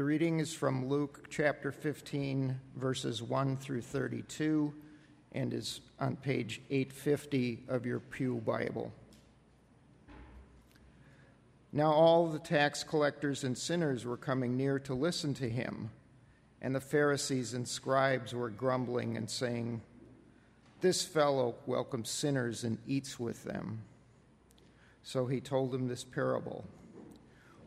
The reading is from Luke chapter 15, verses 1 through 32, and is on page 850 of your Pew Bible. Now all the tax collectors and sinners were coming near to listen to him, and the Pharisees and scribes were grumbling and saying, This fellow welcomes sinners and eats with them. So he told them this parable.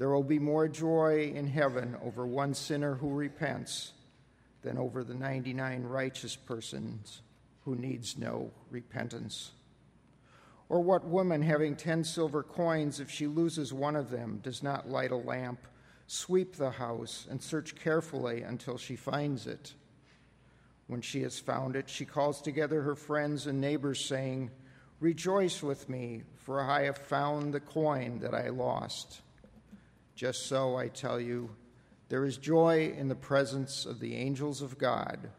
there will be more joy in heaven over one sinner who repents than over the 99 righteous persons who needs no repentance. Or what woman having 10 silver coins if she loses one of them does not light a lamp, sweep the house and search carefully until she finds it? When she has found it, she calls together her friends and neighbors saying, "Rejoice with me, for I have found the coin that I lost." Just so, I tell you, there is joy in the presence of the angels of God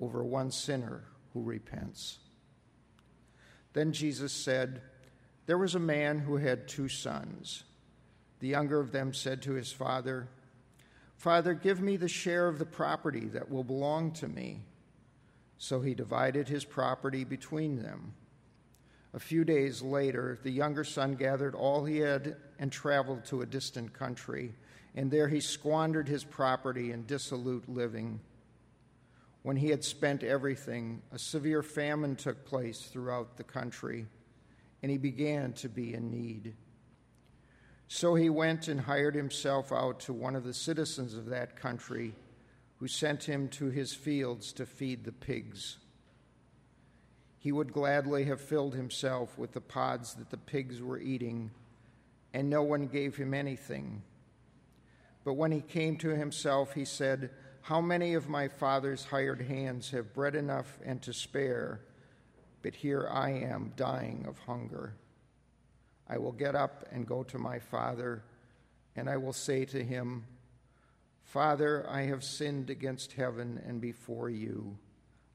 over one sinner who repents. Then Jesus said, There was a man who had two sons. The younger of them said to his father, Father, give me the share of the property that will belong to me. So he divided his property between them. A few days later, the younger son gathered all he had and traveled to a distant country, and there he squandered his property in dissolute living. When he had spent everything, a severe famine took place throughout the country, and he began to be in need. So he went and hired himself out to one of the citizens of that country, who sent him to his fields to feed the pigs he would gladly have filled himself with the pods that the pigs were eating, and no one gave him anything. But when he came to himself, he said, How many of my father's hired hands have bread enough and to spare? But here I am dying of hunger. I will get up and go to my father, and I will say to him, Father, I have sinned against heaven and before you.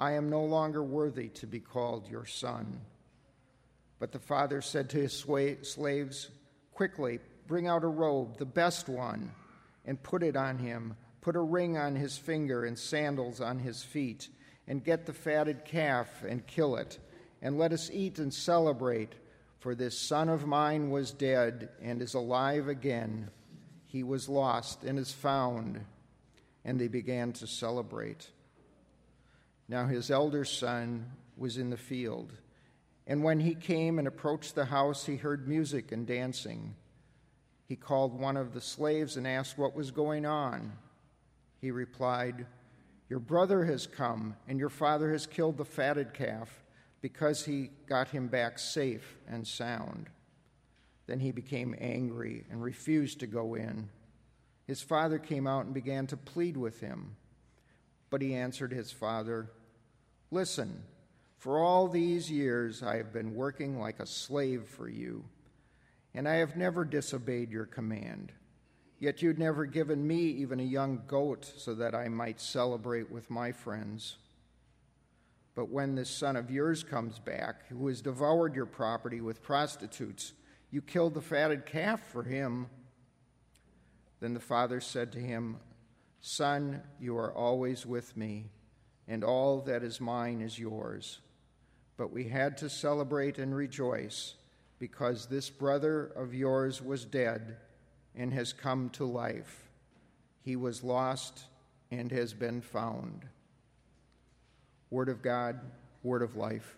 I am no longer worthy to be called your son. But the father said to his slaves, Quickly, bring out a robe, the best one, and put it on him. Put a ring on his finger and sandals on his feet, and get the fatted calf and kill it. And let us eat and celebrate, for this son of mine was dead and is alive again. He was lost and is found. And they began to celebrate. Now his elder son was in the field. And when he came and approached the house, he heard music and dancing. He called one of the slaves and asked what was going on. He replied, Your brother has come, and your father has killed the fatted calf because he got him back safe and sound. Then he became angry and refused to go in. His father came out and began to plead with him. But he answered his father, Listen, for all these years I have been working like a slave for you, and I have never disobeyed your command. Yet you'd never given me even a young goat so that I might celebrate with my friends. But when this son of yours comes back, who has devoured your property with prostitutes, you killed the fatted calf for him. Then the father said to him, Son, you are always with me and all that is mine is yours. But we had to celebrate and rejoice because this brother of yours was dead and has come to life. He was lost and has been found. Word of God, Word of life.